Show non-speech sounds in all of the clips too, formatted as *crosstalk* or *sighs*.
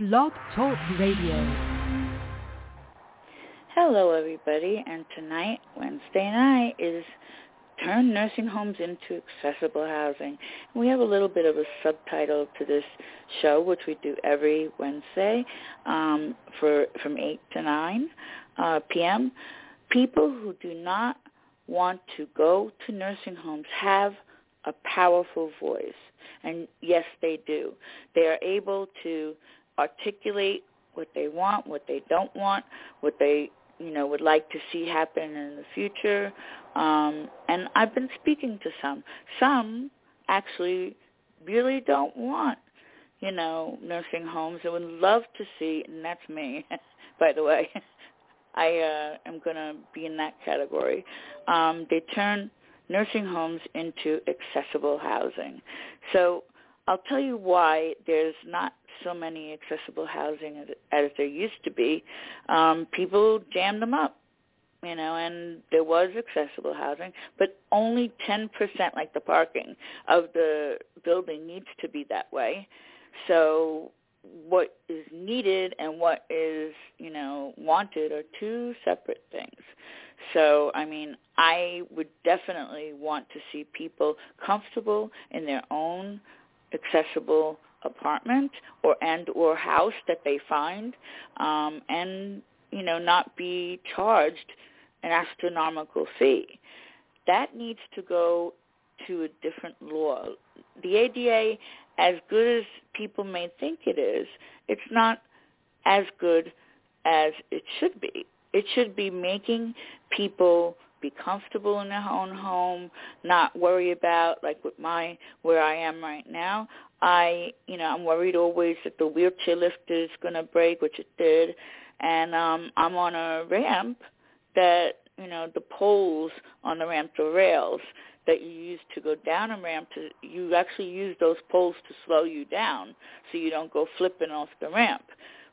Blog Talk Radio. Hello, everybody, and tonight, Wednesday night, is Turn Nursing Homes into Accessible Housing. We have a little bit of a subtitle to this show, which we do every Wednesday um, for from 8 to 9 uh, p.m. People who do not want to go to nursing homes have a powerful voice. And yes, they do. They are able to articulate what they want, what they don't want, what they you know would like to see happen in the future. Um, and I've been speaking to some. Some actually really don't want you know nursing homes They would love to see, and that's me, *laughs* by the way. *laughs* I uh, am going to be in that category. Um, they turn nursing homes into accessible housing. So I'll tell you why there's not so many accessible housing as, as there used to be. Um, people jammed them up, you know, and there was accessible housing, but only 10%, like the parking of the building needs to be that way. So what is needed and what is, you know, wanted are two separate things. So, I mean, I would definitely want to see people comfortable in their own accessible apartment or and or house that they find um and you know not be charged an astronomical fee that needs to go to a different law the ADA as good as people may think it is it's not as good as it should be it should be making people be comfortable in their own home, not worry about like with my where I am right now. I, you know, I'm worried always that the wheelchair lift is going to break, which it did, and um I'm on a ramp that, you know, the poles on the ramp, the rails that you use to go down a ramp to you actually use those poles to slow you down so you don't go flipping off the ramp.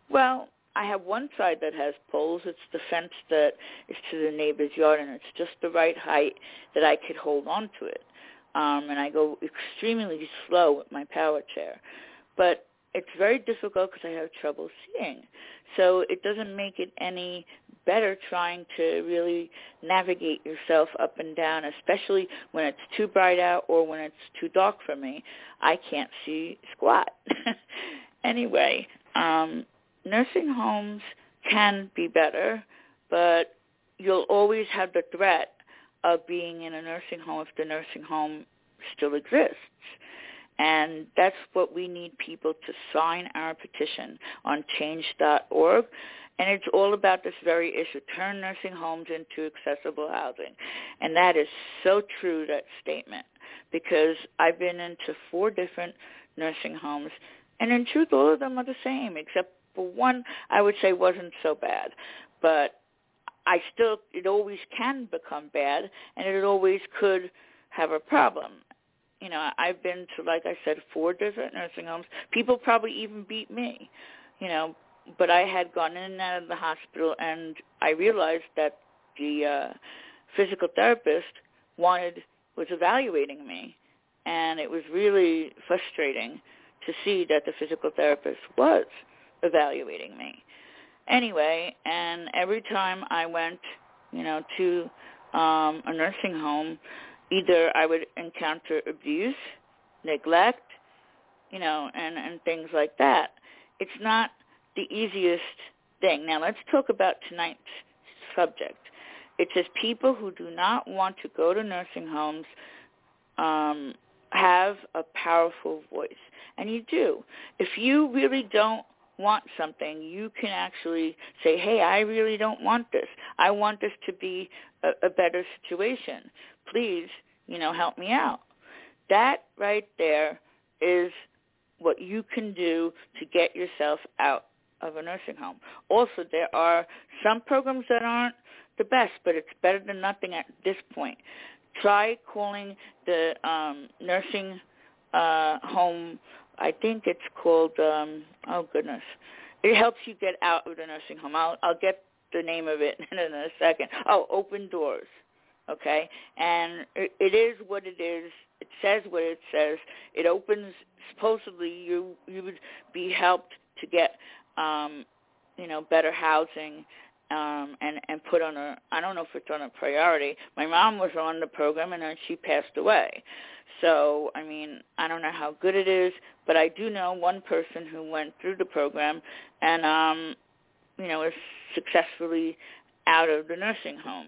Well, I have one side that has poles. It's the fence that is to the neighbor's yard, and it's just the right height that I could hold on to it. Um, and I go extremely slow with my power chair. But it's very difficult because I have trouble seeing. So it doesn't make it any better trying to really navigate yourself up and down, especially when it's too bright out or when it's too dark for me. I can't see squat. *laughs* anyway, um, nursing homes can be better, but you'll always have the threat of being in a nursing home if the nursing home still exists. And that's what we need people to sign our petition on change.org. And it's all about this very issue, turn nursing homes into accessible housing. And that is so true, that statement, because I've been into four different nursing homes. And in truth, all of them are the same, except for one, I would say wasn't so bad. But I still, it always can become bad, and it always could have a problem. You know, I've been to, like I said, four different nursing homes. People probably even beat me, you know, but I had gone in and out of the hospital, and I realized that the uh, physical therapist wanted was evaluating me, and it was really frustrating to see that the physical therapist was evaluating me. Anyway, and every time I went, you know, to um, a nursing home, either I would encounter abuse, neglect, you know, and, and things like that. It's not the easiest thing. Now let's talk about tonight's subject. It says people who do not want to go to nursing homes um, have a powerful voice. And you do. If you really don't want something, you can actually say, hey, I really don't want this. I want this to be a, a better situation. Please, you know, help me out. That right there is what you can do to get yourself out of a nursing home. Also, there are some programs that aren't the best, but it's better than nothing at this point. Try calling the um, nursing uh, home I think it's called um oh goodness. It helps you get out of the nursing home. I'll I'll get the name of it *laughs* in a second. Oh, open doors. Okay? And it, it is what it is. It says what it says. It opens supposedly you you would be helped to get um, you know, better housing um and and put on a I don't know if it's on a priority. My mom was on the program and then she passed away. So, I mean, I don't know how good it is, but I do know one person who went through the program and um you know, is successfully out of the nursing home.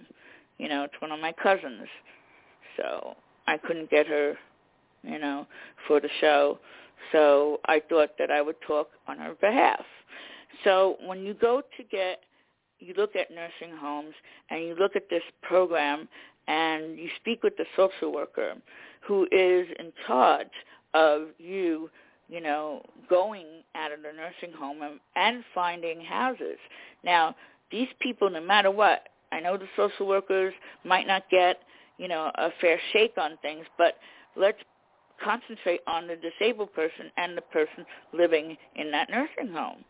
You know, it's one of my cousins. So, I couldn't get her, you know, for the show. So, I thought that I would talk on her behalf. So, when you go to get you look at nursing homes and you look at this program and you speak with the social worker who is in charge of you, you know, going out of the nursing home and, and finding houses. Now, these people, no matter what, I know the social workers might not get, you know, a fair shake on things, but let's concentrate on the disabled person and the person living in that nursing home.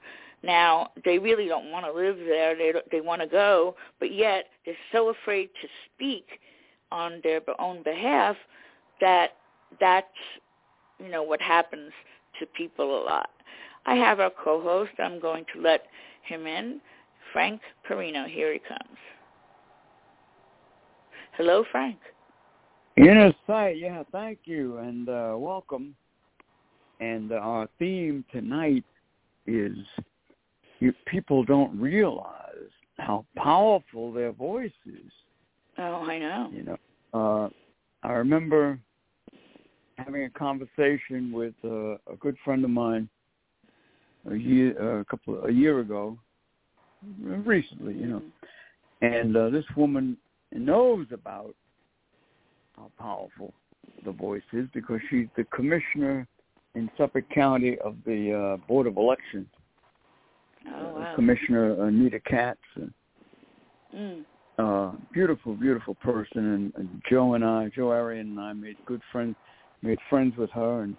Now they really don't want to live there. They they want to go, but yet they're so afraid to speak on their own behalf that that's you know what happens to people a lot. I have our co-host. I'm going to let him in. Frank Perino. Here he comes. Hello, Frank. Inner sight. Yeah, thank you and uh, welcome. And uh, our theme tonight is you, people don't realize how powerful their voice is. Oh, I know. You know, uh, I remember having a conversation with uh, a good friend of mine a year, a couple, a year ago, recently, you know, and uh, this woman knows about how powerful the voice is because she's the commissioner in Suffolk County of the uh, Board of Elections Oh, wow. Commissioner Anita Katz. Mm. Uh, beautiful, beautiful person, and, Joe and I, Joe Arian and I made good friends, made friends with her, and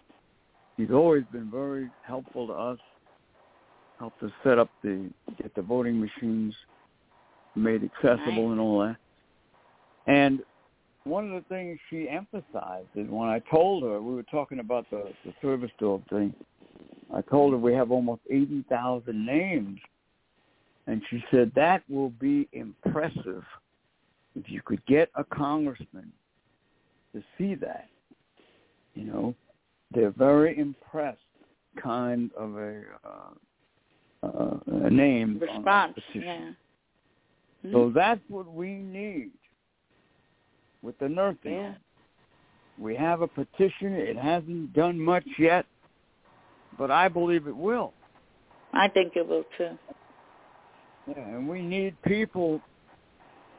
he's always been very helpful to us. Helped us set up the get the voting machines made accessible nice. and all that. And one of the things she emphasized is when I told her we were talking about the the service dog thing, I told her we have almost 80,000 names. And she said, that will be impressive if you could get a congressman to see that. You know, they're very impressed kind of a, uh, uh, a name response. Yeah. Mm-hmm. So that's what we need with the nursing. Yeah. We have a petition. It hasn't done much yet, but I believe it will. I think it will too. Yeah, and we need people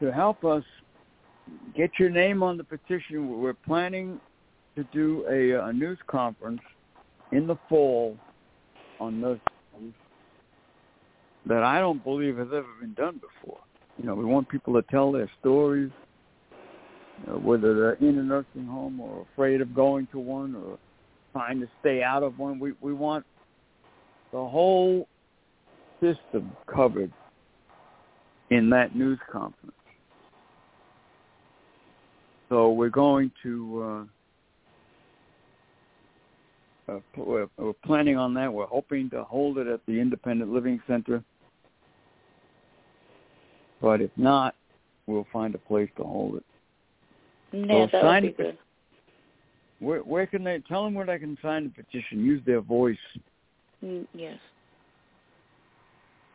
to help us get your name on the petition. We're planning to do a, a news conference in the fall on nursing that I don't believe has ever been done before. You know, we want people to tell their stories, uh, whether they're in a nursing home or afraid of going to one or trying to stay out of one. We we want the whole system covered in that news conference. So we're going to uh, uh, we're, we're planning on that. We're hoping to hold it at the Independent Living Center, but if not, we'll find a place to hold it. Yeah, so that would be good. Where, where can they tell them where they can sign the petition? Use their voice. Mm, yes.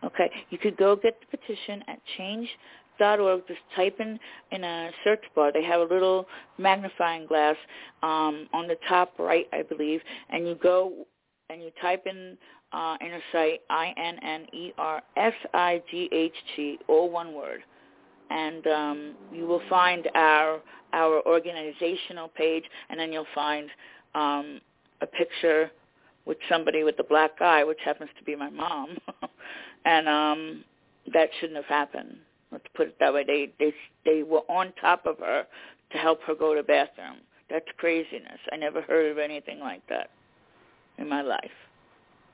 Okay, you could go get the petition at change.org. Just type in in a search bar. They have a little magnifying glass um, on the top right, I believe, and you go and you type in uh, inner sight I N N E R S I G H T, all one word, and um, you will find our our organizational page, and then you'll find um, a picture with somebody with a black eye, which happens to be my mom, *laughs* and um, that shouldn't have happened. Let's put it that way. They they they were on top of her to help her go to the bathroom. That's craziness. I never heard of anything like that in my life,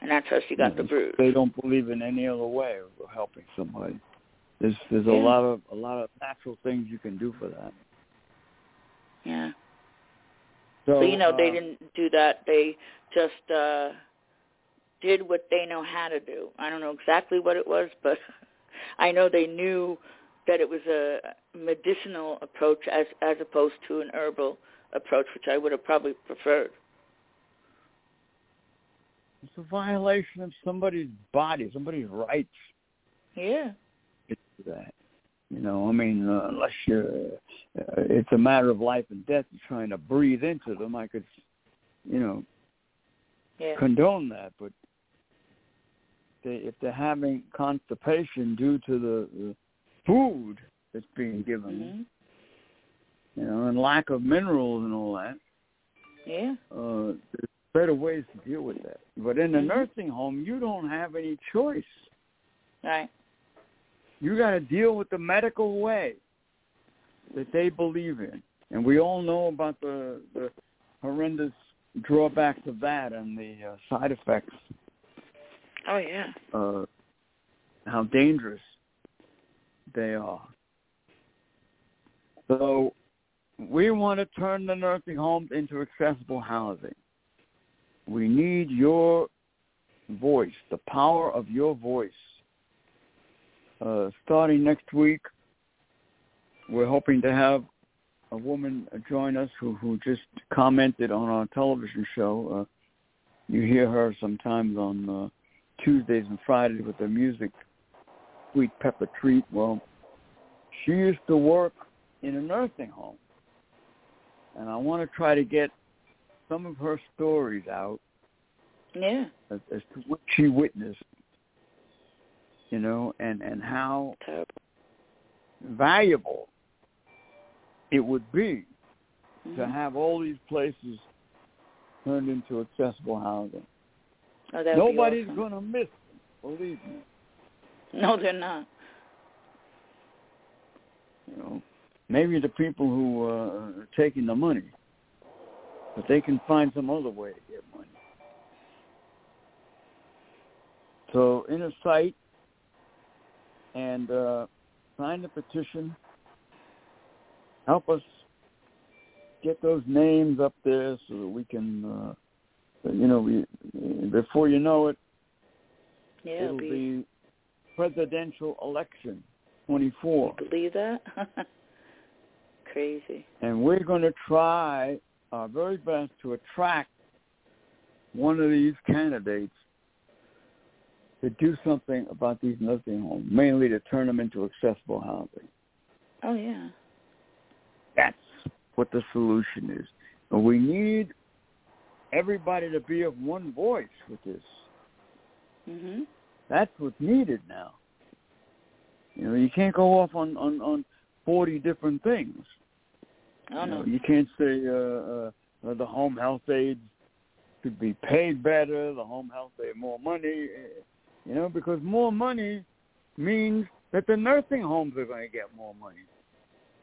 and that's how she got the bruise. They don't believe in any other way of helping somebody. There's there's Yeah. a lot of a lot of natural things you can do for that. Yeah. So, So you know they uh, didn't do that. They just uh did what they know how to do. I don't know exactly what it was, but *laughs* I know they knew that it was a medicinal approach as as opposed to an herbal approach, which I would have probably preferred. It's a violation of somebody's body, somebody's rights. Yeah. That. You know, I mean, uh, unless you're, uh, it's a matter of life and death. You're trying to breathe into them. I could, you know, yeah. condone that. But they, if they're having constipation due to the, the food that's being given, mm-hmm. you know, and lack of minerals and all that, yeah, uh, there's better ways to deal with that. But in a mm-hmm. nursing home, you don't have any choice. Right. You got to deal with the medical way that they believe in, and we all know about the the horrendous drawbacks of that and the uh, side effects. Oh yeah. Uh, how dangerous they are. So we want to turn the nursing homes into accessible housing. We need your voice, the power of your voice. Uh, starting next week, we're hoping to have a woman join us who, who just commented on our television show. Uh, you hear her sometimes on uh, Tuesdays and Fridays with the music Sweet Pepper Treat. Well, she used to work in a nursing home. And I want to try to get some of her stories out. Yeah. As, as to what she witnessed, you know, and and how valuable it would be mm-hmm. to have all these places turned into accessible housing. Oh, Nobody's awesome. going to miss them, believe me. No, they're not. You know, maybe the people who uh, are taking the money, but they can find some other way to get money. So, in a site and uh, sign the petition. Help us get those names up there so that we can, uh, you know, we, before you know it, yeah, it'll be, be presidential election 24. You believe that? *laughs* Crazy. And we're going to try our very best to attract one of these candidates to do something about these nursing homes, mainly to turn them into accessible housing. Oh yeah. That's what the solution is. And we need everybody to be of one voice with this. Mhm. That's what's needed now. You know, you can't go off on on on forty different things. Oh you no. Know, you can't say uh, uh, the home health aides should be paid better. The home health aid more money. You know, because more money means that the nursing homes are going to get more money.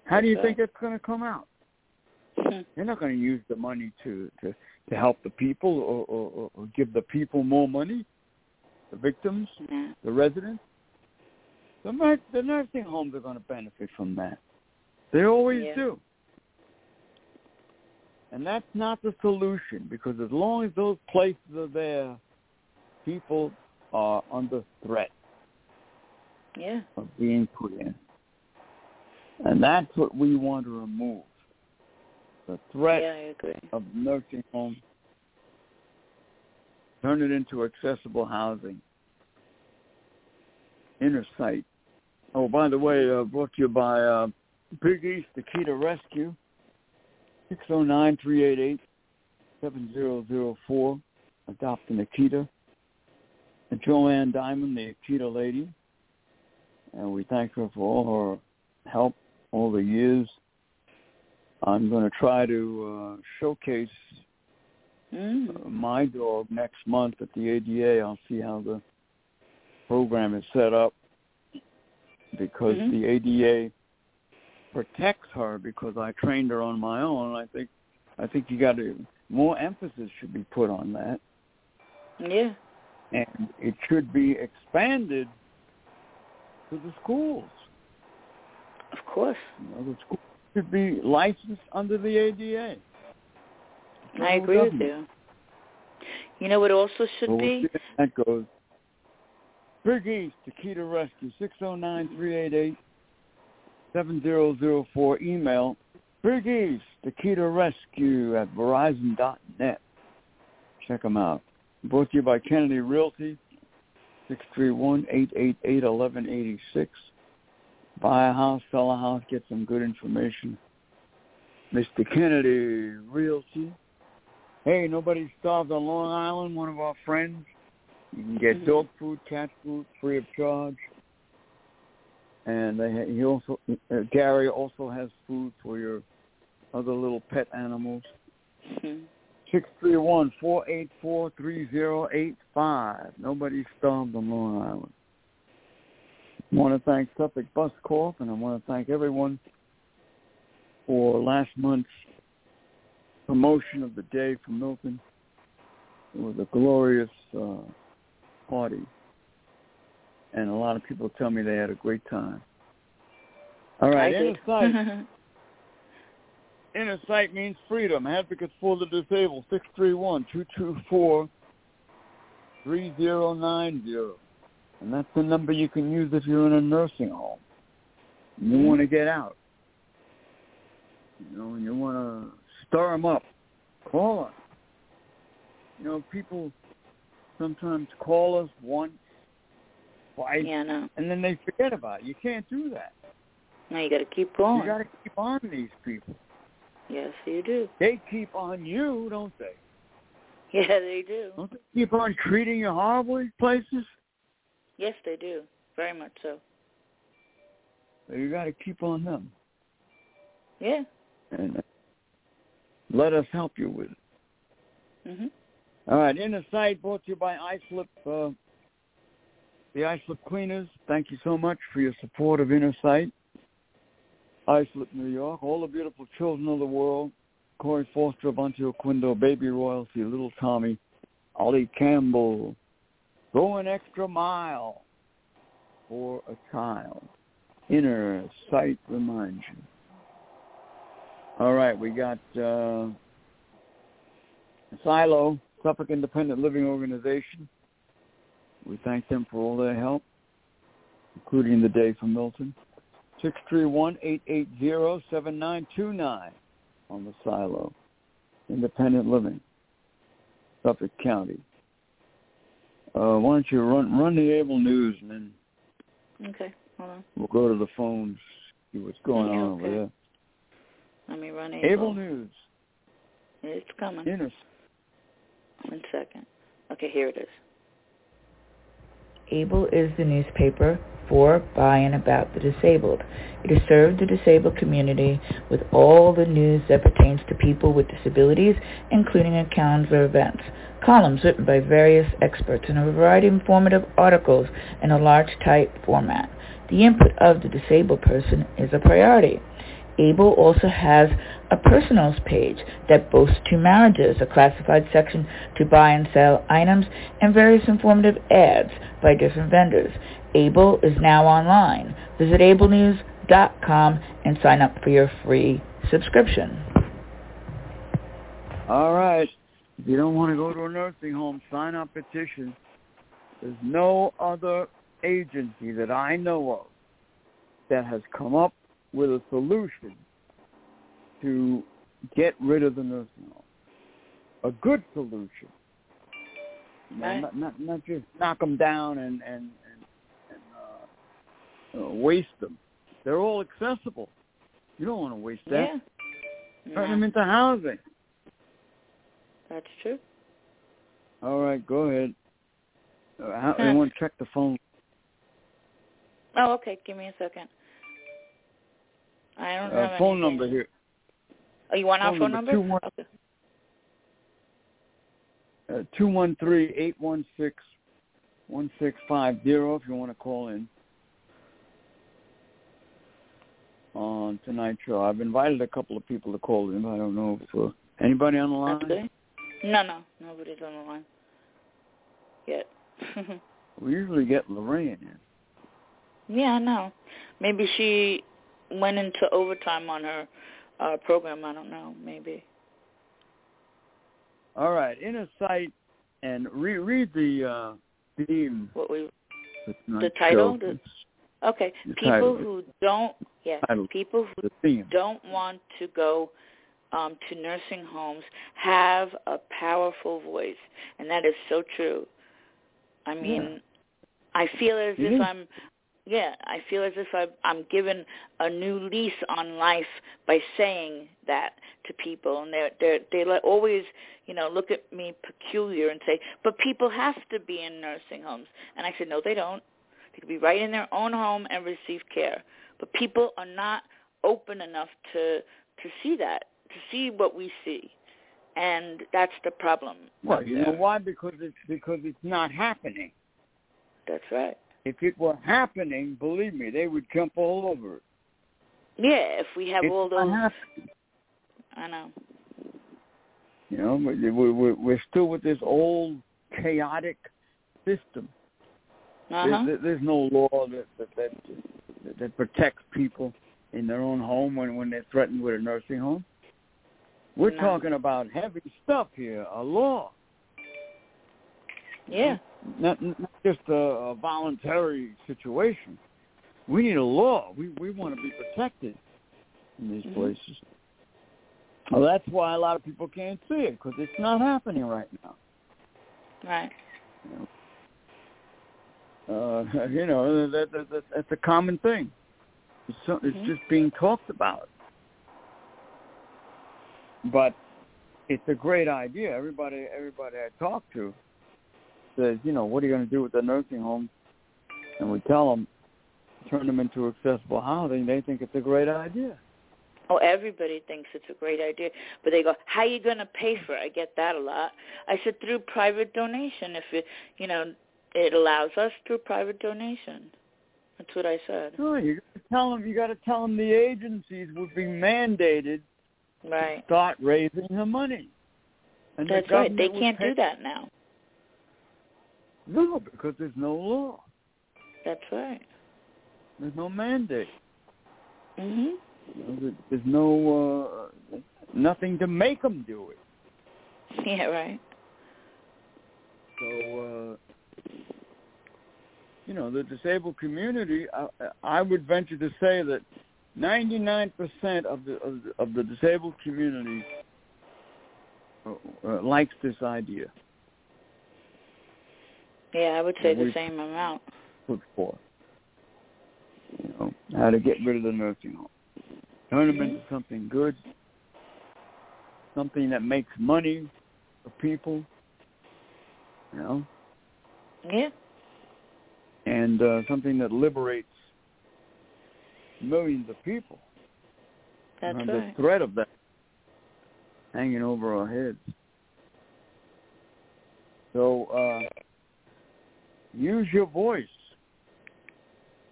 How do you think it's going to come out? Mhm. They're not going to use the money to to to help the people or, or, or give the people more money, the victims, the residents. The, the nursing homes are going to benefit from that. They always Yeah. do. And that's not the solution because as long as those places are there, people are under threat Yeah. of being put in. And that's what we want to remove. The threat Yeah, of nursing homes, turn it into accessible housing. Inner sight. Oh, by the way, uh, brought to you by uh, Big East Akita Rescue, 609-388-7004, Adopt an Akita. Joanne Diamond, the Akita lady. And we thank her for all her help all the years. I'm going to try to uh, showcase Mm. uh, my dog next month at the ADA. I'll see how the program is set up because Mhm. the ADA protects her because I trained her on my own. I think I think you got to more emphasis should be put on that, Yeah. And it should be expanded to the schools. Of course. You know, the school should be licensed under the ADA. I agree with you. You know what also should well, be? That goes. Big East, Akita Rescue, 609-388-7004. Email, Big East, Akita Rescue at verizon.net. Check them out. Brought to you by Kennedy Realty, 631-888-1186. Buy a house, sell a house, get some good information. Mr. Kennedy Realty. Hey, nobody starved on Long Island, one of our friends. You can get dog food, cat food, free of charge. And they he also uh, Gary also has food for your other little pet animals. Mhm. Six three one four eight four three zero eight five. Nobody starved on Long Island. I want to thank Suffolk Bus Corp, and I want to thank everyone for last month's promotion of the day from Milton. It was a glorious uh, party, and a lot of people tell me they had a great time. All right, I *laughs* inner sight. means freedom. Advocates for the disabled. Six three one two two four three zero nine zero, and that's the number you can use if you're in a nursing home. You Mhm. want to get out. You know, and you want to stir them up. Call us. You know, people sometimes call us once, twice, yeah, no. and then they forget about it. You can't do that. No, you got to keep going. You got to keep on these people. Yes, you do. They keep on you, don't they? *laughs* Yeah, they do. Don't they keep on treating you horribly places? Yes, they do. Very much so. So you got to keep on them, Yeah. and uh, let us help you with it. Mhm. All right, Inner Sight brought to you by Islip, uh, the Islip Cleaners. Thank you so much for your support of Inner Sight. Islip New York, all the beautiful children of the world, Corey Foster, Bunty Quindo, Baby Royalty, Little Tommy, Ollie Campbell, go an extra mile for a child. Inner Sight reminds you. All right, we got uh, Silo, Suffolk Independent Living Organization. We thank them for all their help, including the day from Milton. 631-880-7929 on the Silo. Independent Living, Suffolk County. Uh, why don't you run run the Able News and then Okay. Hold on. we'll go to the phones, see what's going Yeah, on okay. over there. Let me run Able Able. News, It's coming. Inner One second. Okay, here it is. ABLE is the newspaper for, by, and about the disabled. It has served the disabled community with all the news that pertains to people with disabilities, including accounts of events, columns written by various experts, and a variety of informative articles in a large type format. The input of the disabled person is a priority. ABLE also has a personals page that boasts two marriages, a classified section to buy and sell items, and various informative ads by different vendors. ABLE is now online. Visit ablenews.com and sign up for your free subscription. All right. If you don't want to go to a nursing home, sign our petition. There's no other agency that I know of that has come up with a solution to get rid of the nursing home. A good solution. Right. not, not not just knock them down and and and, and uh, waste them. They're all accessible. You don't want to waste that. Yeah. Turn No, them into housing. that's true. All right, go ahead. Uh, how, Huh. you want to check the phone? Oh, okay. Give me a second. I don't have Uh, phone anything. number here. Oh, you want our phone phone number, two one- Okay. Uh, two one three eight one six one six five zero. If you want to call in on tonight's show, I've invited a couple of people to call in. I don't know if uh, anybody on the line. Okay. No, no. Nobody's on the line yet. *laughs* We usually get Lorraine in. yeah, I know. Maybe she went into overtime on her uh program. I don't know. Maybe. All right, Inner Sight and reread the uh, theme. What we the title. The, okay, the people title. who don't. Yes, Title. people who don't want to go um, to nursing homes have a powerful voice, and that is so true. I mean, Yeah. I feel as if. I'm, yeah, I feel as if I, I'm given a new lease on life by saying that to people, and they're they're they like always, you know, look at me peculiar and say, but people have to be in nursing homes, and I said, no, they don't. They could be right in their own home and receive care, but people are not open enough to to see that, to see what we see, and that's the problem. Well, out you know why? Because it's because it's not happening. That's right. If it were happening, believe me, they would jump all over it. Yeah, if we have it's all not those, happening. I know. You know, we- we- we- we're still with this old chaotic system. Uh There's, there's no law that, that that that protects people in their own home when when they're threatened with a nursing home. We're No. talking about heavy stuff here, a law, Yeah. not, not just a, a voluntary situation. We need a law. We we want to be protected in these Mhm. places. Well, that's why a lot of people can't see it because it's not happening right now. Right. You know, uh, *laughs* you know that, that, that that's a common thing. It's, so, it's just being talked about. But it's a great idea. Everybody, everybody I talk to says, you know, what are you going to do with the nursing home? And we tell them, turn them into accessible housing. They think it's a great idea. Oh, everybody thinks it's a great idea, but they go, "How are you going to pay for it?" I get that a lot. I said through private donation. If it, you know, it allows us through private donation. That's what I said. No, you got to tell them. You got to tell them the agencies would be mandated Right. start raising the money. And the That's right. They can't do that now. No, because there's no law. That's right. There's no mandate. Mhm. You know, there- There's no uh, nothing to make them do it. *laughs* Yeah. Right. So, uh, you know, the disabled community, I, I would venture to say that 99% of the of the, of the disabled community uh, uh, likes this idea Yeah, I would say the same amount. put forth. You know, how to get rid of the nursing home, turn them into something good, something that makes money for people. You know, Yeah. And uh, something that liberates millions of people That's from right. the threat of that hanging over our heads. So uh, use your voice,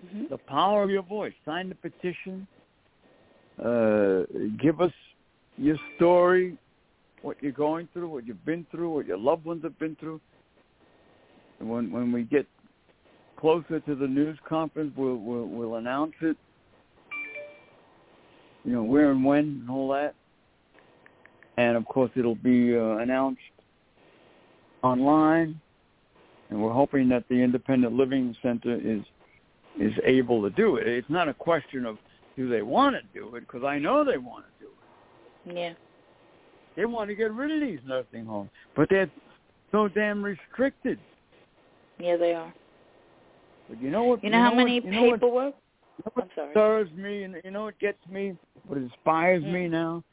Mhm. the power of your voice. Sign the petition. Uh, give us your story, what you're going through, what you've been through, what your loved ones have been through. And when when we get closer to the news conference, we'll we'll, we'll announce it. You know where and when and all that, and of course it'll be uh, announced online. And we're hoping that the Independent Living Center is is able to do it. It's not a question of do they want to do it because I know they want to do it. Yeah. They want to get rid of these nursing homes, but they're so damn restricted. Yeah, they are. But you know what? You know how what- many you know what- paperwork? you know what I'm sorry. stirs me, and you know what gets me? What inspires me Mm. now?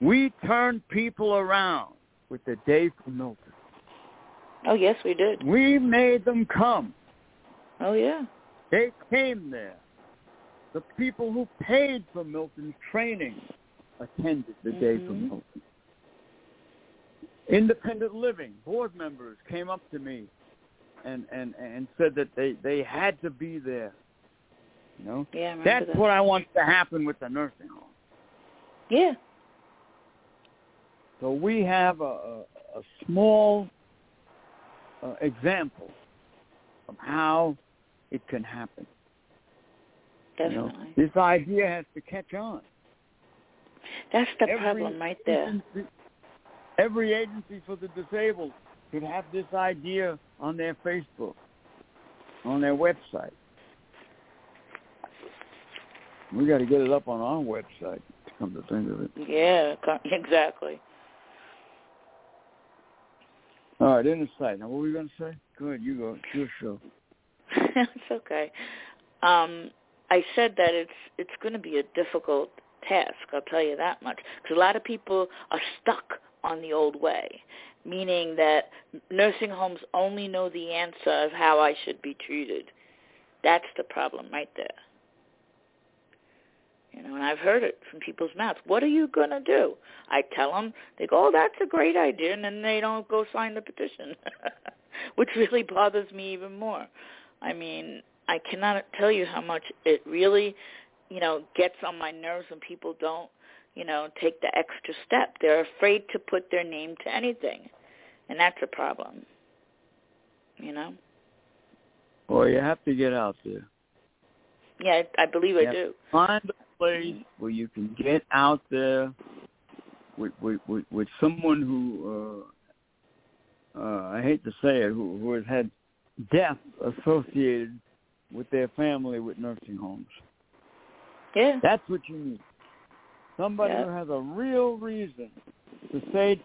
We turn people around with the day from Milton. Oh, yes, we did. We made them come. Oh, yeah. They came there. The people who paid for Milton's training attended the day from Mhm. Milton. Independent Living board members came up to me and and and said that they they had to be there. You know, Yeah, that's that. what I want to happen with the nursing home. Yeah. So we have a a, a small uh, example of how it can happen. You know, Definitely. this idea has to catch on. That's the Every problem right there. agency- Every agency for the disabled could have this idea on their Facebook, on their website. We got to get it up on our website. To come to think of it. Yeah, *laughs* exactly. All right, in the site. Now, what were you going to say? Go ahead, you go. It's your show. *laughs* it's okay. Um, I said that it's it's going to be a difficult task. I'll tell you that much. Because a lot of people are stuck on the old way, meaning that nursing homes only know the answer of how I should be treated. That's the problem right there. You know, and I've heard it from people's mouths. What are you going to do? I tell them, they go, oh, that's a great idea, and then they don't go sign the petition, *laughs* which really bothers me even more. I mean, I cannot tell you how much it really, you know, gets on my nerves when people don't, you know, take the extra step. They're afraid to put their name to anything, and that's a problem. You know. Well, you have to get out there. Yeah, I believe you I do. Find a place where you can get out there with with with, with someone who uh, uh, I hate to say it, who, who has had death associated with their family with nursing homes. Yeah. That's what you need. Somebody yeah. who has a real reason to say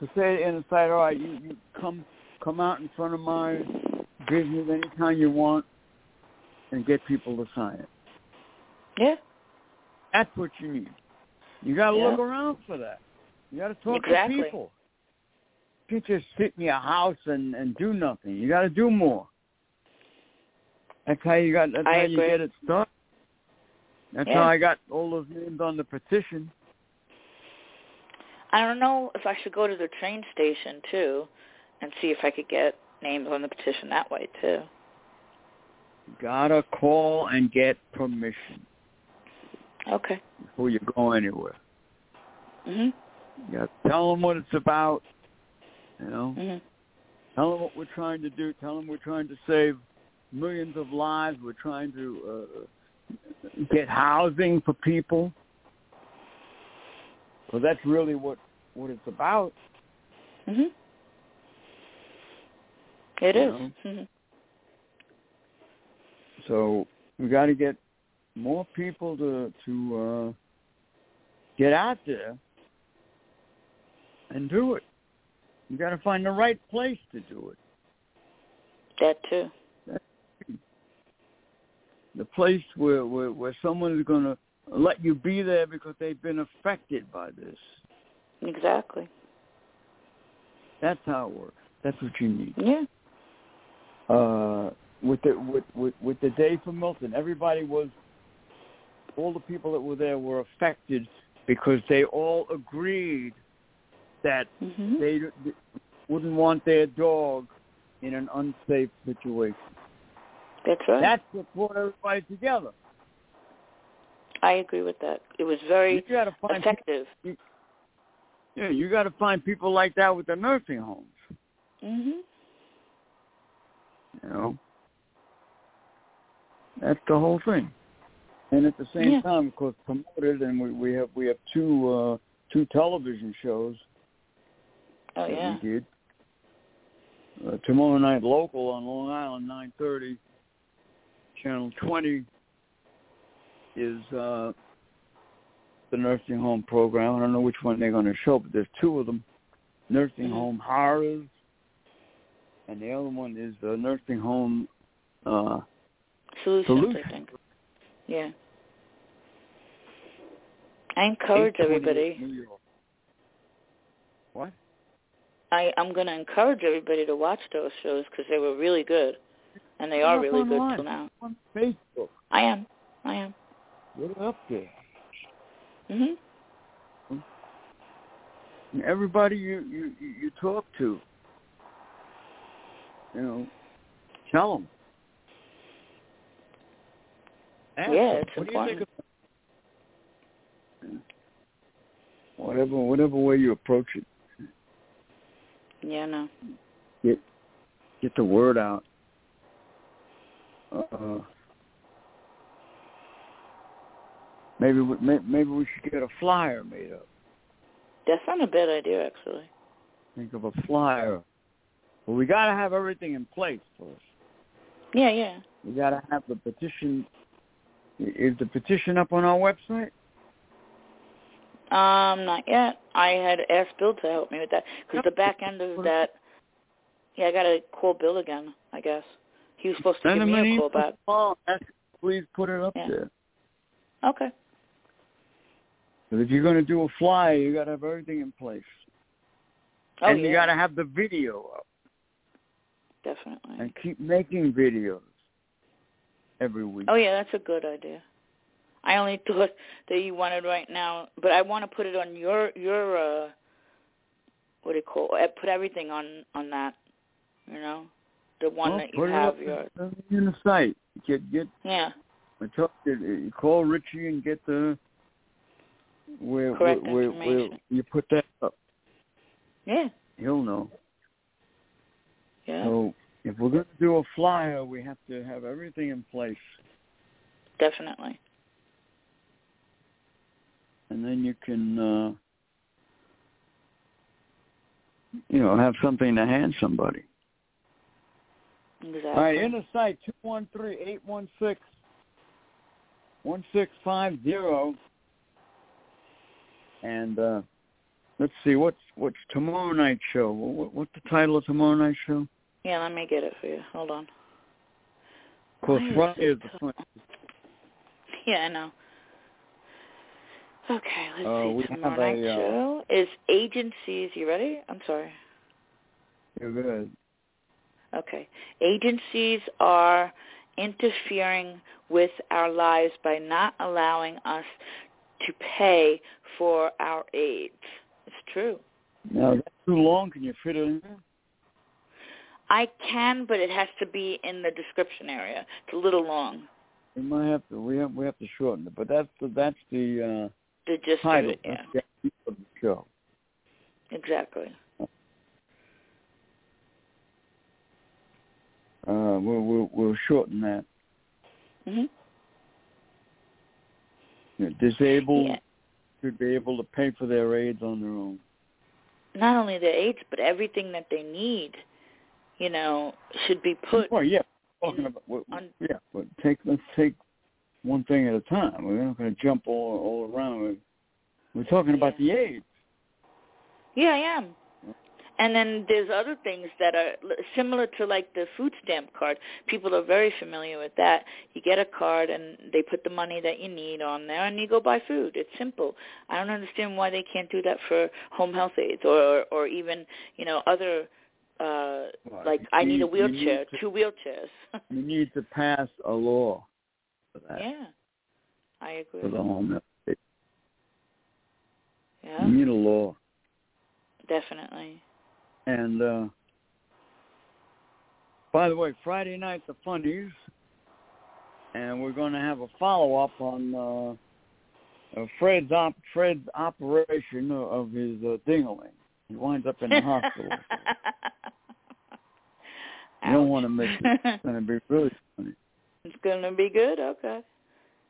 to say in the site, all right, you, you come come out in front of my business anytime you want and get people to sign it. Yeah. That's what you need. You got to yeah. look around for that. You got to talk exactly. to people. You can't just sit in your house and and do nothing. You got to do more. That's how you got. That's I how agree. you get it started. That's Yeah. how I got all those names on the petition. I don't know if I should go to the train station too, and see if I could get names on the petition that way too. Gotta call and get permission Okay. before you go anywhere. Mhm. You got to tell them what it's about. You know, Mhm. tell them what we're trying to do. Tell them we're trying to save millions of lives. We're trying to uh, get housing for people. So that's really what what it's about. Mhm. It You is. know? Mhm. So we got to get more people to to uh, get out there and do it. You got to find the right place to do it. That too. The place where where, where someone is going to let you be there because they've been affected by this. Exactly. That's how it works. That's what you need. Yeah. Uh, with the with, with with the day for Milton, everybody was all the people that were there were affected because they all agreed that Mhm. they wouldn't want their dog in an unsafe situation. That's right. That's what brought everybody together. I agree with that. It was very You got to find effective. People, yeah, you got to find people like that with the nursing homes. Mhm. You know, that's the whole thing. And at the same Yeah. time, of course, promoted, and we, we have we have two uh, two television shows Oh yeah. we did. Uh, tomorrow night local on Long Island, 9:30. Channel 20 is uh, the nursing home program. I don't know which one they're going to show, but there's two of them: nursing Mhm. home horrors, and the other one is the nursing home uh, Solutions, Solutions. I think. Yeah. I encourage everybody. What? I I'm going to encourage everybody to watch those shows because they were really good, and they are really good online. till now. On Facebook, I am. I am. get it up there. Mhm. Everybody you you you talk to, you know, tell them. Ask Yeah, them, it's what do you think of whatever whatever way you approach it, Yeah. No. get get the word out. Uh, maybe we, maybe we should get a flyer made up. That's not a bad idea, actually. Think of a flyer But we got to have everything in place first. Yeah, yeah. We got to have the petition. Is the petition up on our website? Um, not yet. I had asked Bill to help me with that because the back end of that. Yeah, I got to call Bill again. I guess he was supposed to Send give me a call back. Oh, please put it up Yeah. there. Okay. But if you're going to do a flyer, you got to have everything in place, Oh and yeah, you got to have the video up, definitely. and keep making videos every week. Oh yeah, that's a good idea. I only *laughs* thought that you wanted right now, but I want to put it on your your uh what do you call it? Put everything on on that, you know, the one Well, that you have. up Your in- the site. Get get. yeah, you, you call Richie and get the where Correct where, where, where you put that up. yeah, He'll know. yeah, So if we're going to do a flyer, we have to have everything in place, definitely. and then you can, uh, you know, have something to hand somebody. Exactly. All right, in the site two one three eight one six one six five zero, and uh, let's see what's what's tomorrow night show. What, what's the title of tomorrow night show? yeah, let me get it for you. Hold on. Of course, Friday is the so- fun. Yeah, I know. Okay, let's Uh, see. Tomorrow night a, uh, show is agencies. You ready? I'm sorry. You're good. Okay. Agencies are interfering with our lives by not allowing us to pay for our aids. It's true. Now that's too long. Can you fit it in there? I can, but it has to be in the description area. It's a little long. We might have to. We have we have to shorten it, but that's the that's the The uh, gist of title. it, yeah. That's the show. Exactly. Uh, we'll we'll, we'll shorten that. Mhm. Know, disabled Yeah. should be able to pay for their aids on their own. Not only their aids, but everything that they need, you know, should be put Well, yeah, talking in- about what, on- yeah, but take let's take one thing at a time. We're not going to jump all all around. We're, we're talking about the aids. Yeah, I am. And then there's other things that are similar to like the food stamp card. People are very familiar with that. You get a card and they put the money that you need on there and you go buy food. It's simple. I don't understand why they can't do that for home health aides or or even, you know, other uh Well, like I need a need- you need wheelchair, to- two wheelchairs. *laughs* you need to pass a law for that yeah. I agree. for the home health. Yeah, We need a law. definitely. And uh by the way, Friday night the funnies, and we're going to have a follow up on uh, uh, Fred's op- Fred's operation of, his uh, dingling. He winds up in the hospital. *laughs* You don't want to miss it. It's going to be really funny. It's going to be good. Okay.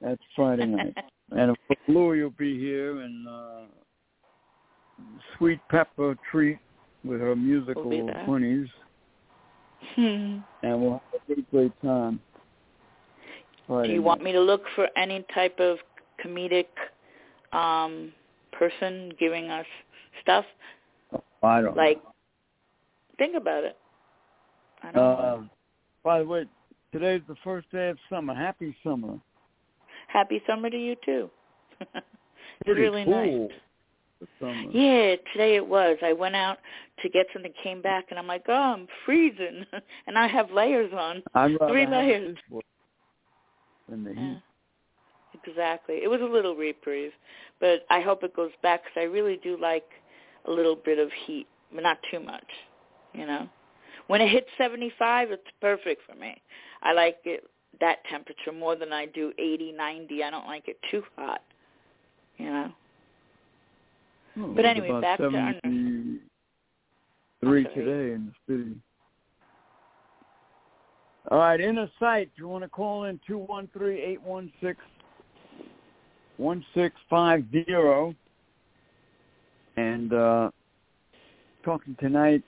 That's Friday night, *laughs* and Louie will be here and uh, Sweet Pepper Treat with her musical there. funnies, Hmm. and we'll have a great, great time. Do you want me to look for any type of comedic um person giving us stuff? I don't Like, know. think about it. I don't Uh, know. by the way, today's the first day of summer. Happy summer. Happy summer to you too. *laughs* it's really cool nice. Yeah, today it was. I went out to get something, came back, and I'm like, oh, I'm freezing, *laughs* and I have layers on. Rather Three layers. than the Yeah, heat. exactly. It was a little reprieve, but I hope it goes back because I really do like a little bit of heat, but not too much. You know, when it hits 75, it's perfect for me. I like it that temperature more than I do 80, 90. I don't like it too hot. You know. Oh, But anyway, back to our- 73 Okay. today in the city. All right, in the site, you want to call in 213-816-1650. And uh, talking tonight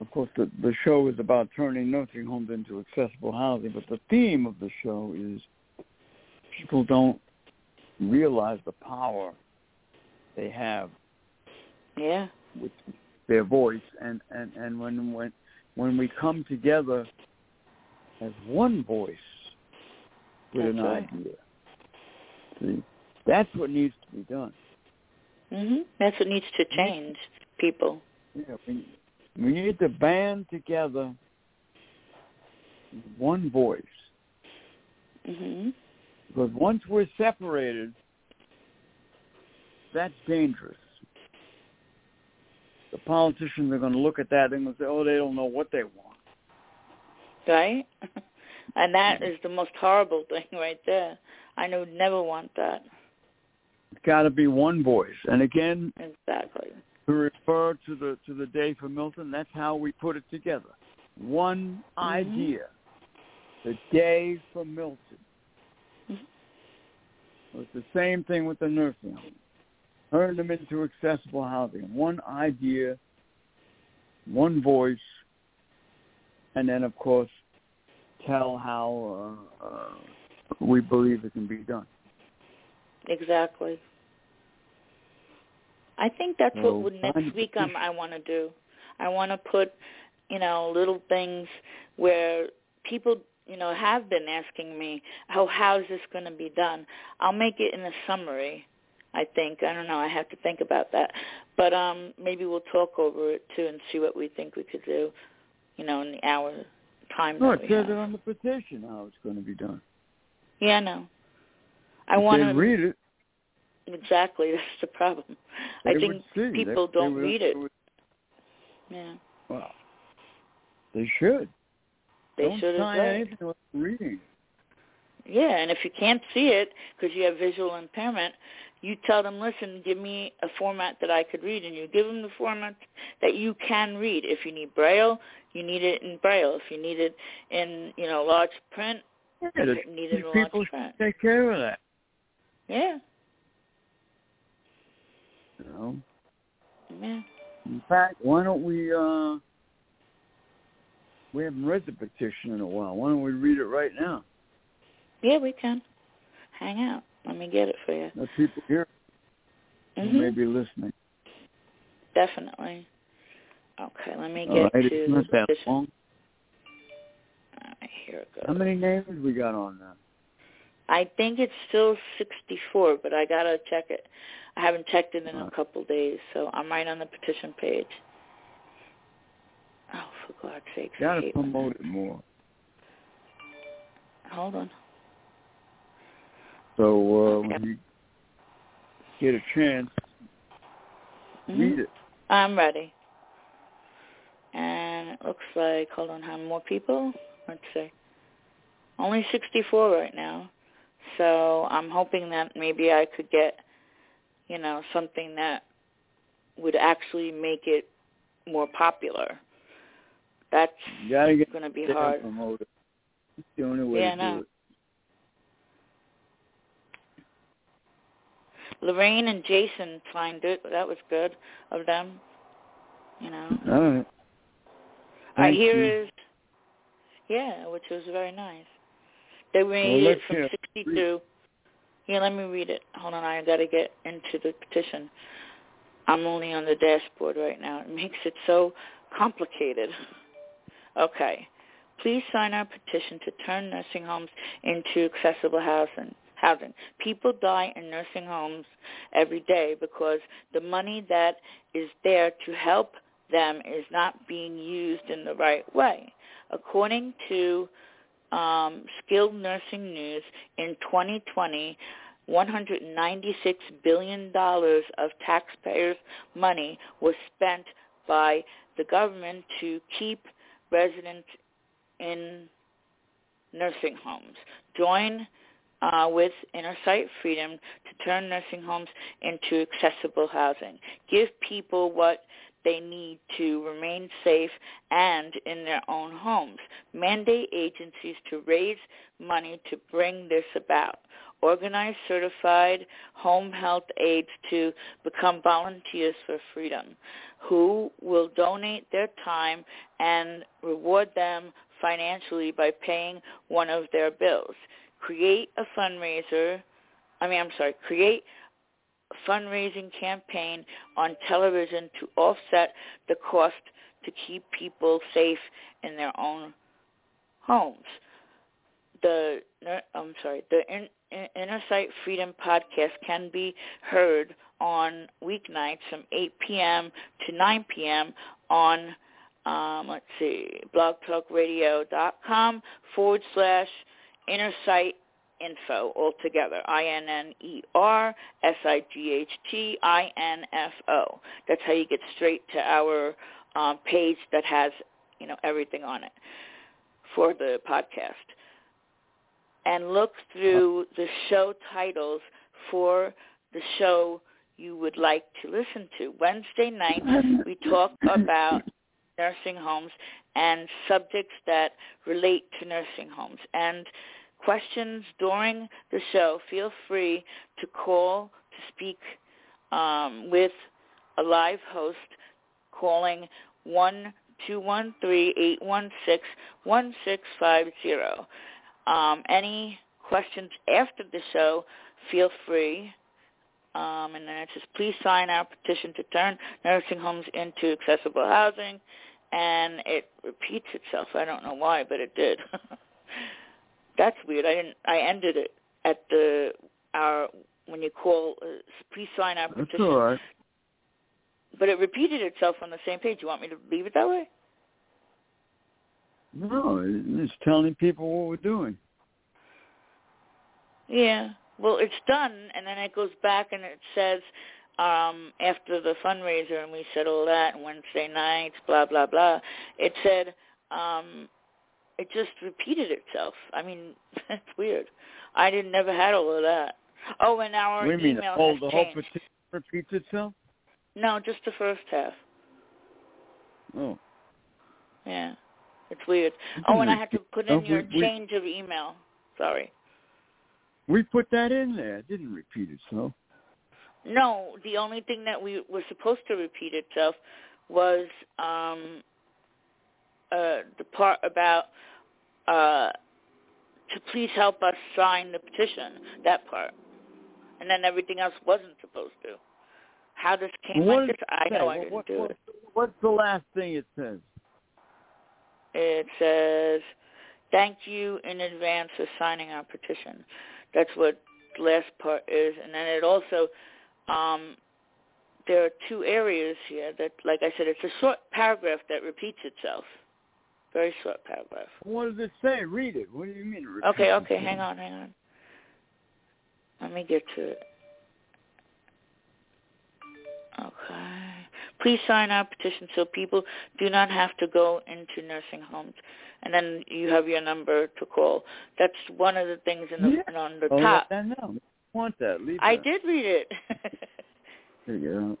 of course, the, the show is about turning nursing homes into accessible housing, but the theme of the show is people don't realize the power they have. Yeah. With their voice. And and and when when when we come together as one voice with that's an right. idea. See that's what needs to be done. Mhm that's what needs to change people. Yeah we, we need to band together one voice. Mhm because once we're separated that's dangerous the politicians are going to look at that and say, "Oh, they don't know what they want." Right, *laughs* and that is the most horrible thing *laughs* right there. I would never want that. It's got to be one voice, and again, exactly to refer to the to the day for Milton. That's how we put it together. One mm-hmm. idea, the day for Milton. Mm-hmm. It's the same thing with the nursing home turn them into accessible housing. One idea, one voice, and then, of course, tell how uh, uh, we believe it can be done. Exactly. I think that's so what next week um, I want to do. I want to put, you know, little things where people, you know, have been asking me, "Oh, how's this going to be done?" I'll make it in a summary I think. I don't know. I have to think about that. But um maybe we'll talk over it too and see what we think we could do, you know, in the hour time no, it says have. it on the petition how it's going to be done. Yeah, I know. I want to read it. Exactly, *laughs* that's the problem. They I think people they, don't they would, read it. Would, yeah. Well, they should. They don't should sign anything without reading. Yeah, and if you can't see it because you have visual impairment, you tell them, listen, give me a format that I could read, and you give them the format that you can read. If you need Braille, you need it in Braille. If you need it in, you know, large print, Yeah, you the, need it in people large print. should take care of that. Yeah, You know. yeah. In fact, why don't we? uh We haven't read the petition in a while. Why don't we read it right now? Yeah, we can. Hang out. Let me get it for you. The people here who hmm may be listening. Definitely. Okay, let me get right, to the petition. long. All right, here it goes. How many names we got on that? I think it's still 64, but I gotta check it. I haven't checked it in a couple days, so I'm right on the petition page. Oh, for God's sake! Got to promote it more. Hold on. So uh, when you get a chance, Mhm. read it. I'm ready. And it looks like, hold on, how many more people? Let's see. Only 64 right now. So I'm hoping that maybe I could get, you know, something that would actually make it more popular. That's You got to get going to be hard. promoted. It's the only way Yeah, to I know. do it. Lorraine and Jason signed it. That was good of them. You know. All right. Thank here you. is, yeah, which was very nice. They made Well, it from hear- 62. Yeah, let me read it. Hold on, I got to get into the petition. I'm only on the dashboard right now. It makes it so complicated. *laughs* Okay. Please sign our petition to turn nursing homes into accessible housing. Housing. People die in nursing homes every day because the money that is there to help them is not being used in the right way. According to um, Skilled Nursing News, in 2020, $196 billion of taxpayers' money was spent by the government to keep residents in nursing homes. Join uh, with Innersight Freedom to turn nursing homes into accessible housing. Give people what they need to remain safe and in their own homes. Mandate agencies to raise money to bring this about. Organize certified home health aides to become volunteers for freedom who will donate their time and reward them financially by paying one of their bills. Create a fundraiser, I mean, I'm sorry, create fundraising campaign on television to offset the cost to keep people safe in their own homes. The I'm sorry, the Innersight Freedom podcast can be heard on weeknights from 8 p.m. to 9 p.m. on um, let's see, blogtalkradio.com forward slash Inner Sight info altogether. I-N-N-E-R-S-I-G-H-T-I-N-F-O. That's how you get straight to our um, page that has, you know, everything on it for the podcast. And look through the show titles for the show you would like to listen to. Wednesday night, we talk about nursing homes and subjects that relate to nursing homes. And questions during the show, feel free to call to speak um, with a live host calling one two one three eight one six one six five zero. Um, any questions after the show, feel free. Um, and then it says, please sign our petition to turn nursing homes into accessible housing. And it repeats itself. I don't know why, but it did. *laughs* That's weird. I didn't. I ended it at the our when you call. Uh, please sign our petition. That's all right. But it repeated itself on the same page. You want me to leave it that way? No, it's telling people what we're doing. Yeah. Well, it's done, and then it goes back and it says um, after the fundraiser, and we said all that, and Wednesday nights, blah blah blah. It said um, it just repeated itself. I mean, *laughs* that's weird. I didn't never had all of that. Oh, and our what do you email mean, has the whole petition repeats itself? No, just the first half. Oh. Yeah, it's weird. Oh, and I had to put in your we- change of email. Sorry. We put that in there. It didn't repeat itself. No, the only thing that we were supposed to repeat itself was um uh the part about uh to please help us sign the petition, that part. And then everything else wasn't supposed to. How this came What like this, I know I didn't what- do what- it. What's the last thing it says? It says, thank you in advance for signing our petition. That's what the last part is. And then it also, um, there are two areas here that, like I said, it's a short paragraph that repeats itself. Very short paragraph. What does it say? Read it. What do you mean? it Okay, okay, hang on, hang on. Let me get to it. Okay. Please sign our petition so people do not have to go into nursing homes. And then you have your number to call. That's one of the things in the Yeah. on the Oh, top. know. Want that? Leave I that. did read it. Figure it out.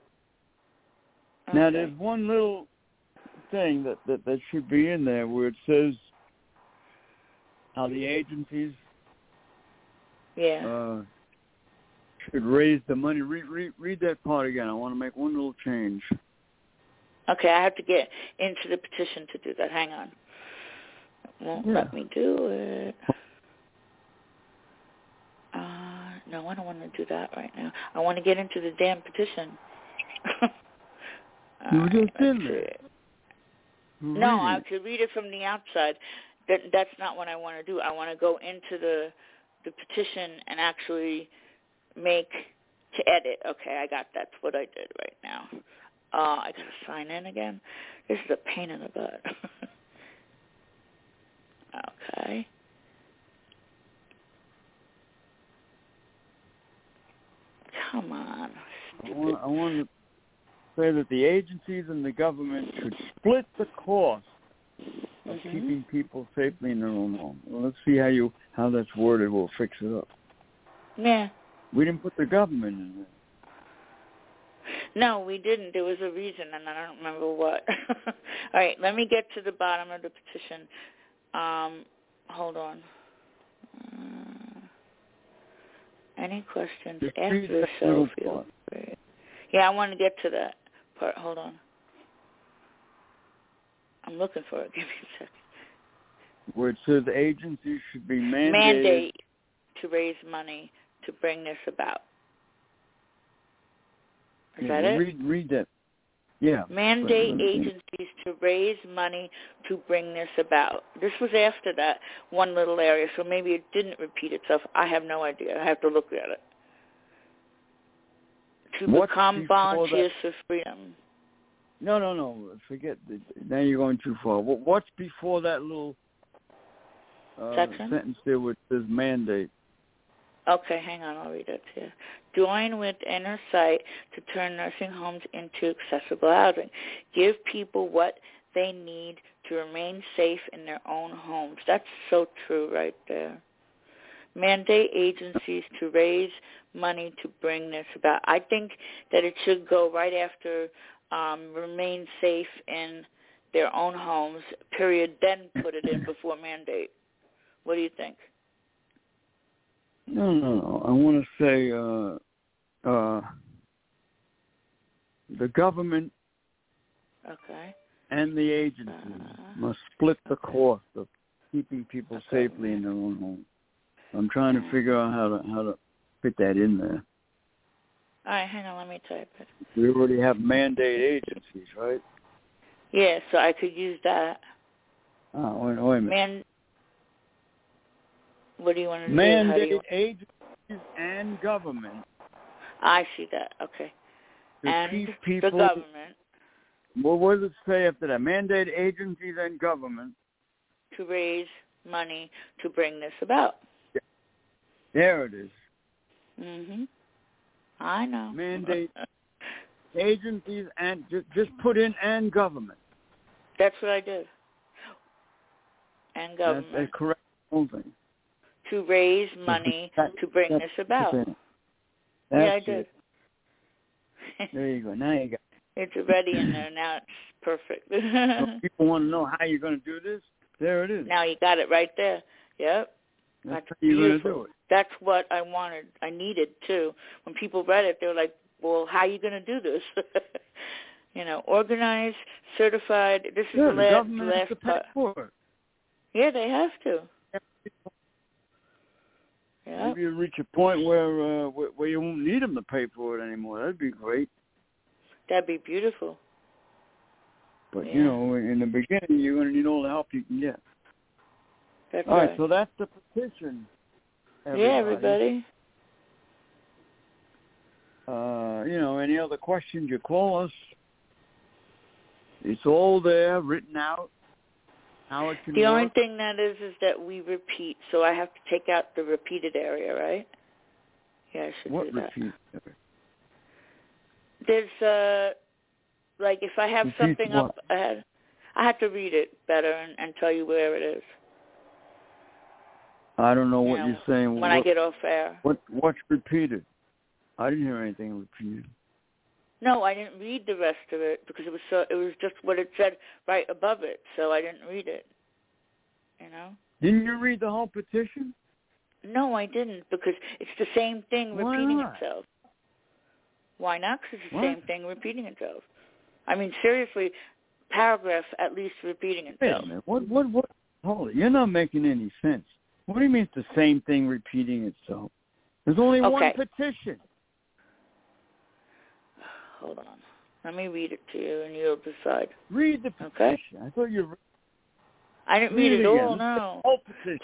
Now there's one little thing that, that that should be in there where it says how the agencies yeah. uh, should raise the money. Read, read read that part again. I want to make one little change. Okay, I have to get into the petition to do that. Hang on. It won't Yeah. let me do it. Uh, no, I don't want to do that right now. I want to get into the damn petition. *laughs* You just in there. No, I it. could read it from the outside. That that's not what I want to do. I want to go into the the petition and actually make to edit. Okay, I got that's what I did right now. Uh, I gotta sign in again. This is a pain in the butt. *laughs* okay. Come on. I want, I want to say that the agencies and the government should split the cost of Mhm. keeping people safely in their own home. Well, let's see how you how that's worded. We'll fix it up. Yeah. We didn't put the government in there. No, we didn't. There was a reason, and I don't remember what. *laughs* All right, let me get to the bottom of the petition. Um, hold on. Uh, any questions Just after read the show? little Feel part. free. Yeah, I want to get to that part. Hold on. I'm looking for it. *laughs* Give me a second. Where it says agencies should be mandated. Mandate to raise money to bring this about. Is Yeah, that it? Read, read that. Yeah. mandate agencies to raise money to bring this about. This was after that one little area, so maybe it didn't repeat itself. I have no idea. I have to look at it. To What's become volunteers for freedom. No, no, no. Forget. The, now you're going too far. What's before that little uh, sentence there it says mandate? Okay, hang on, I'll read it to you. Join with Inner Sight to turn nursing homes into accessible housing. Give people what they need to remain safe in their own homes. That's so true right there. Mandate agencies to raise money to bring this about. I think that it should go right after um, remain safe in their own homes, period, then put it in before mandate. What do you think? No, no, no. I want to say uh, uh, the government Okay. and the agencies Uh, must split the cost of keeping people Okay. safely in their own home. I'm trying to figure out how to how to fit that in there. All right, hang on, let me type it. We already have mandate agencies, right? Yeah, so I could use that. Oh, wait, wait a minute. Man, what do you want to do? How do Mandate agencies and government I see that. Okay. to and keep the government Well, what does it say after that? Mandate agencies and government. to raise money to bring this about. There it is. Mhm. I know. Mandate *laughs* agencies and just just put in and government. That's what I did. And government. That's the correct thing. To raise money to bring this about. That's yeah, I did. it. There you go. Now you got. *laughs* it's already in there. Now it's perfect. *laughs* People want to know how you're going to do this. There it is. now you got it right there. Yep. That's That's you're going to do it. That's what I wanted. I needed too. When people read it, they were like, "Well, how are you going to do this?" *laughs* you know, organized, certified. This is Yeah, the the last, government last part. it. Yeah, they have to. Maybe you reach a point where, uh, where where you won't need them to pay for it anymore. That'd be great. That'd be beautiful. But Yeah. you know, in the beginning, you're going to need all the help you can get. That's All right, right. so that's the petition. Everybody. Yeah, everybody. Uh, you know, any other questions, you call us. It's all there, written out. How it can The work. only thing that is is that we repeat, so I have to take out the repeated area, right? Yeah, I should what do that. repeat? There's uh like if I have Repeat something what? up ahead, I have to read it better and, and tell you where it is. I don't know You what know, you're saying. When what, I get off air. what what's repeated? I didn't hear anything repeated. No, I didn't read the rest of it because it was so it was just what it said right above it, so I didn't read it. You know? Didn't you read the whole petition? No, I didn't because it's the same thing Why repeating not? itself. Why not? 'Cause it's the What? same thing repeating itself. I mean, seriously, paragraph at least repeating Wait itself. minute. What what what? Hold it. You're not making any sense. What do you mean it's the same thing repeating itself? There's only one Okay. petition. Hold on. Let me read it to you, and you'll decide. Read the petition. Okay. I thought you read I didn't Read read it again. all. No.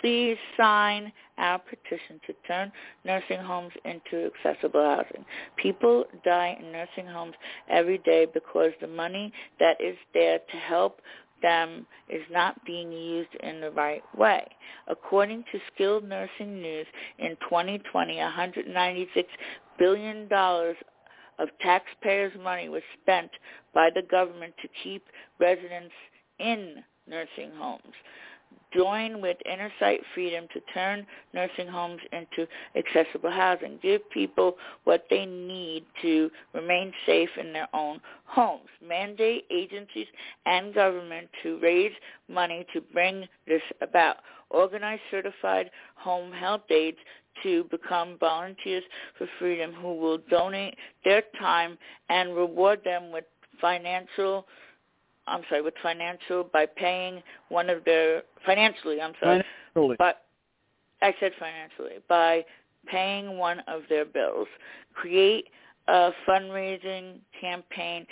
Please sign our petition to turn nursing homes into accessible housing. People die in nursing homes every day because the money that is there to help them is not being used in the right way. According to Skilled Nursing News, in 2020, $196 billion of taxpayers' money was spent by the government to keep residents in nursing homes. Join with Innersight Freedom to turn nursing homes into accessible housing. Give people what they need to remain safe in their own homes. Mandate agencies and government to raise money to bring this about. Organize certified home health aides to become volunteers for freedom who will donate their time and reward them with financial I'm sorry, with financial by paying one of their financially, I'm sorry. Financially. But I said financially by paying one of their bills. Create a fundraising campaign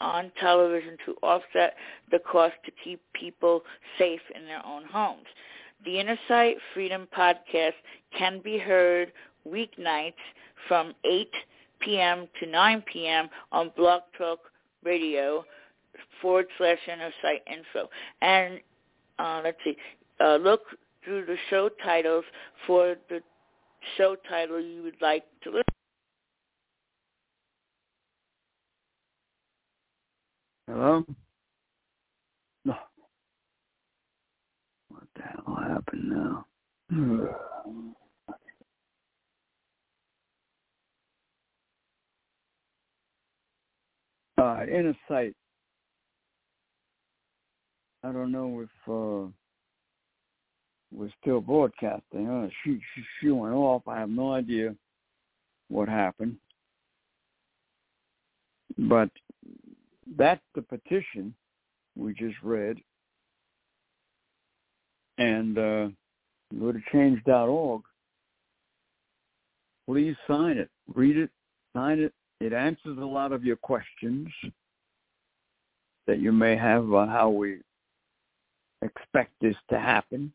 on television to offset the cost to keep people safe in their own homes. The Innersight Freedom podcast can be heard weeknights from 8 p.m. to 9 p.m. on Blog Talk Radio forward slash inner sight info. And uh, let's see, uh, look through the show titles for the show title you would like to listen. Hello? No. What the hell happened now? All right, inner sight I don't know if uh, we're still broadcasting. Uh, she, she she went off. I have no idea what happened, but that's the petition we just read, and uh, go to change.org. Please sign it, read it, sign it. It answers a lot of your questions that you may have about how we expect this to happen.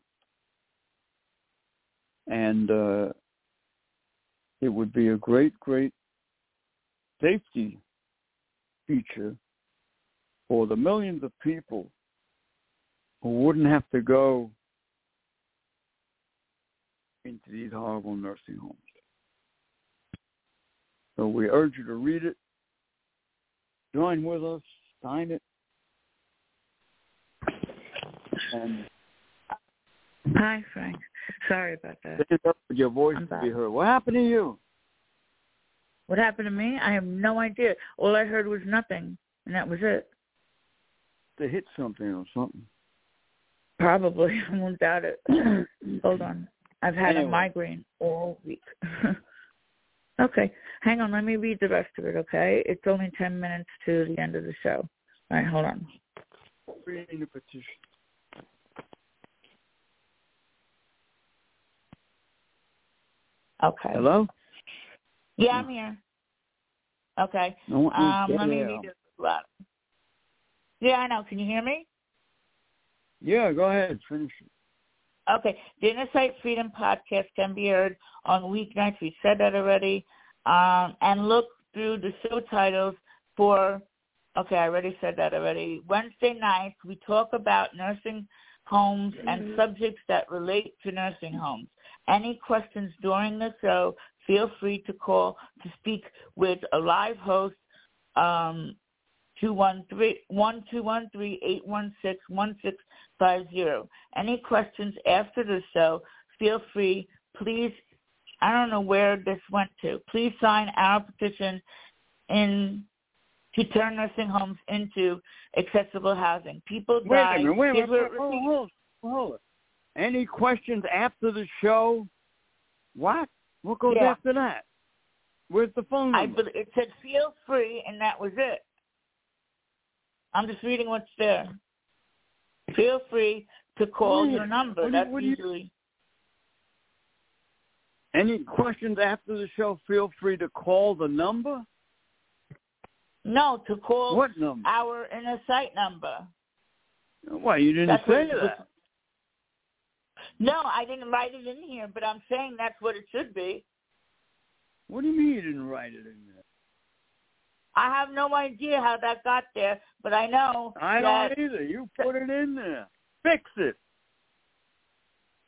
And uh, it would be a great, great safety feature for the millions of people who wouldn't have to go into these horrible nursing homes. So we urge you to read it, join with us, sign it, and Hi, Frank. Sorry about that. Your voice to be heard. What happened to you? What happened to me? I have no idea. All I heard was nothing, and that was it. They hit something or something. Probably. *laughs* I won't doubt it. *clears throat* Hold on. I've had anyway. a migraine all week. *laughs* okay. Hang on. Let me read the rest of it, okay? It's only 10 minutes to the end of the show. All right, hold on. Reading the petition. Okay. Hello? Yeah, I'm here. Okay. Um, let me read this. Lot. Yeah, I know. Can you hear me? Yeah, go ahead. Finish it. Okay. The Innersight Freedom podcast can be heard on weeknights. We said that already. Um, and look through the show titles for, okay, I already said that already. Wednesday nights, we talk about nursing homes and subjects that relate to nursing homes. Any questions during the show, feel free to call to speak with a live host, um, 213-1213-816-1650. Any questions after the show, feel free. Please, I don't know where this went to. Please sign our petition in to turn nursing homes into accessible housing. People Wait die. a minute. Wait a minute. Hold, hold, hold. Any questions after the show? What? What goes Yeah. after that? Where's the phone I number? bel it said feel free, and that was it. I'm just reading what's there. Feel free to call Wait, your number. what That's what you- usually Any questions after the show, feel free to call the number. no to call What number? our innersight number. Why, you didn't That's say that. No, I didn't write it in here, but I'm saying that's what it should be. What do you mean you didn't write it in there? I have no idea how that got there, but I know I that don't either. You put it in there. Fix it.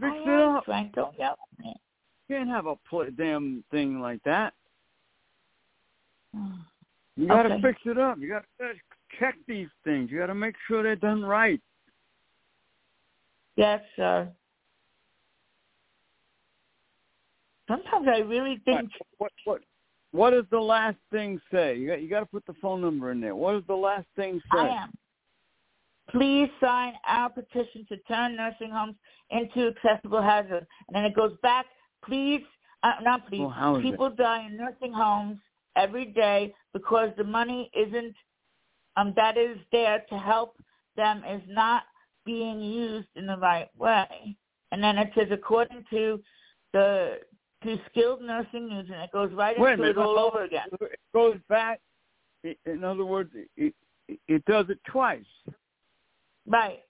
Fix I it up. Frank, don't yell at me. You can't have a pl- damn thing like that. *sighs* You got to Okay. fix it up. You got to check these things. You got to make sure they're done right. Yes, sir. Sometimes I really think. What what what does the last thing say? You got you got to put the phone number in there. What does the last thing say? I am. Please sign our petition to turn nursing homes into accessible housing. And then it goes back. Please, uh, not please. Well, people it? die in nursing homes every day because the money isn't um, that is there to help them is not being used in the right way. And then it says according to the to skilled nursing and it goes right into it all over again. It goes back. In other words, it, it, does it twice. Right.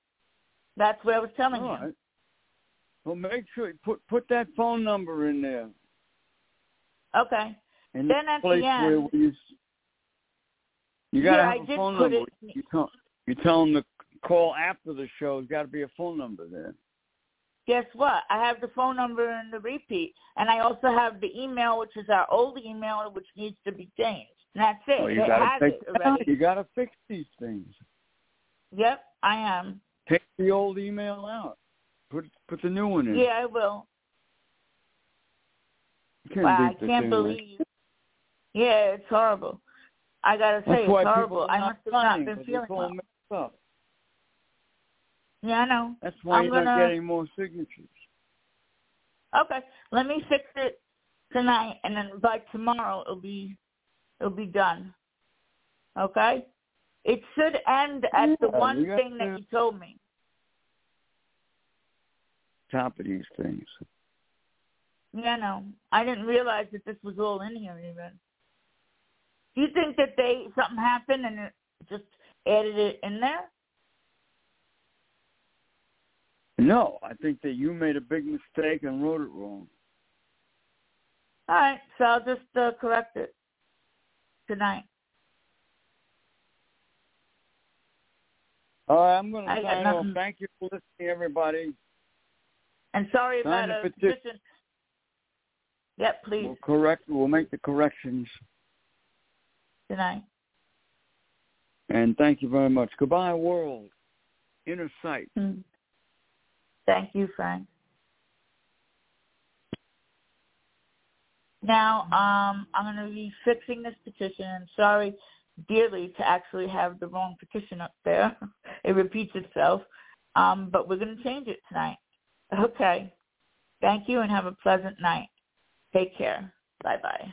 That's what I was telling all you. Right. Well, make sure you put put that phone number in there. Okay. And then at place the end, where you you gotta yeah, have I a phone number. It, you tell you tell them to call after the show. There's got to be a phone number there. Guess what? I have the phone number and the repeat, and I also have the email, which is our old email, which needs to be changed. And that's it. Well, you it gotta has take it it You got to fix these things. Yep, I am. Take the old email out. Put put the new one in. Yeah, I will. You can't Wow, I can't believe. believe. Yeah, it's horrible. I gotta say, That's it's horrible. I must have not been feeling well. Yeah, I know. That's why I'm you're gonna- not getting more signatures. Okay, let me fix it tonight, and then by tomorrow it'll be it'll be done. Okay. It should end at the Yeah, one thing that you told me. Top of these things. Yeah, no, I didn't realize that this was all in here even. Do you think that they something happened and it just added it in there? No, I think that you made a big mistake and wrote it wrong. All right, so I'll just uh, correct it tonight. All right, I'm going to sign off. Thank you for listening, everybody. And sorry about the a petition. petition. Yep, please We'll correct. We'll make the corrections. tonight. And thank you very much. Goodbye, world. Inner sight. Hmm. Thank you, Frank. Now, um, I'm going to be fixing this petition. Sorry dearly to actually have the wrong petition up there. *laughs* it repeats itself. Um, but we're going to change it tonight. Okay. Thank you and have a pleasant night. Take care. Bye-bye.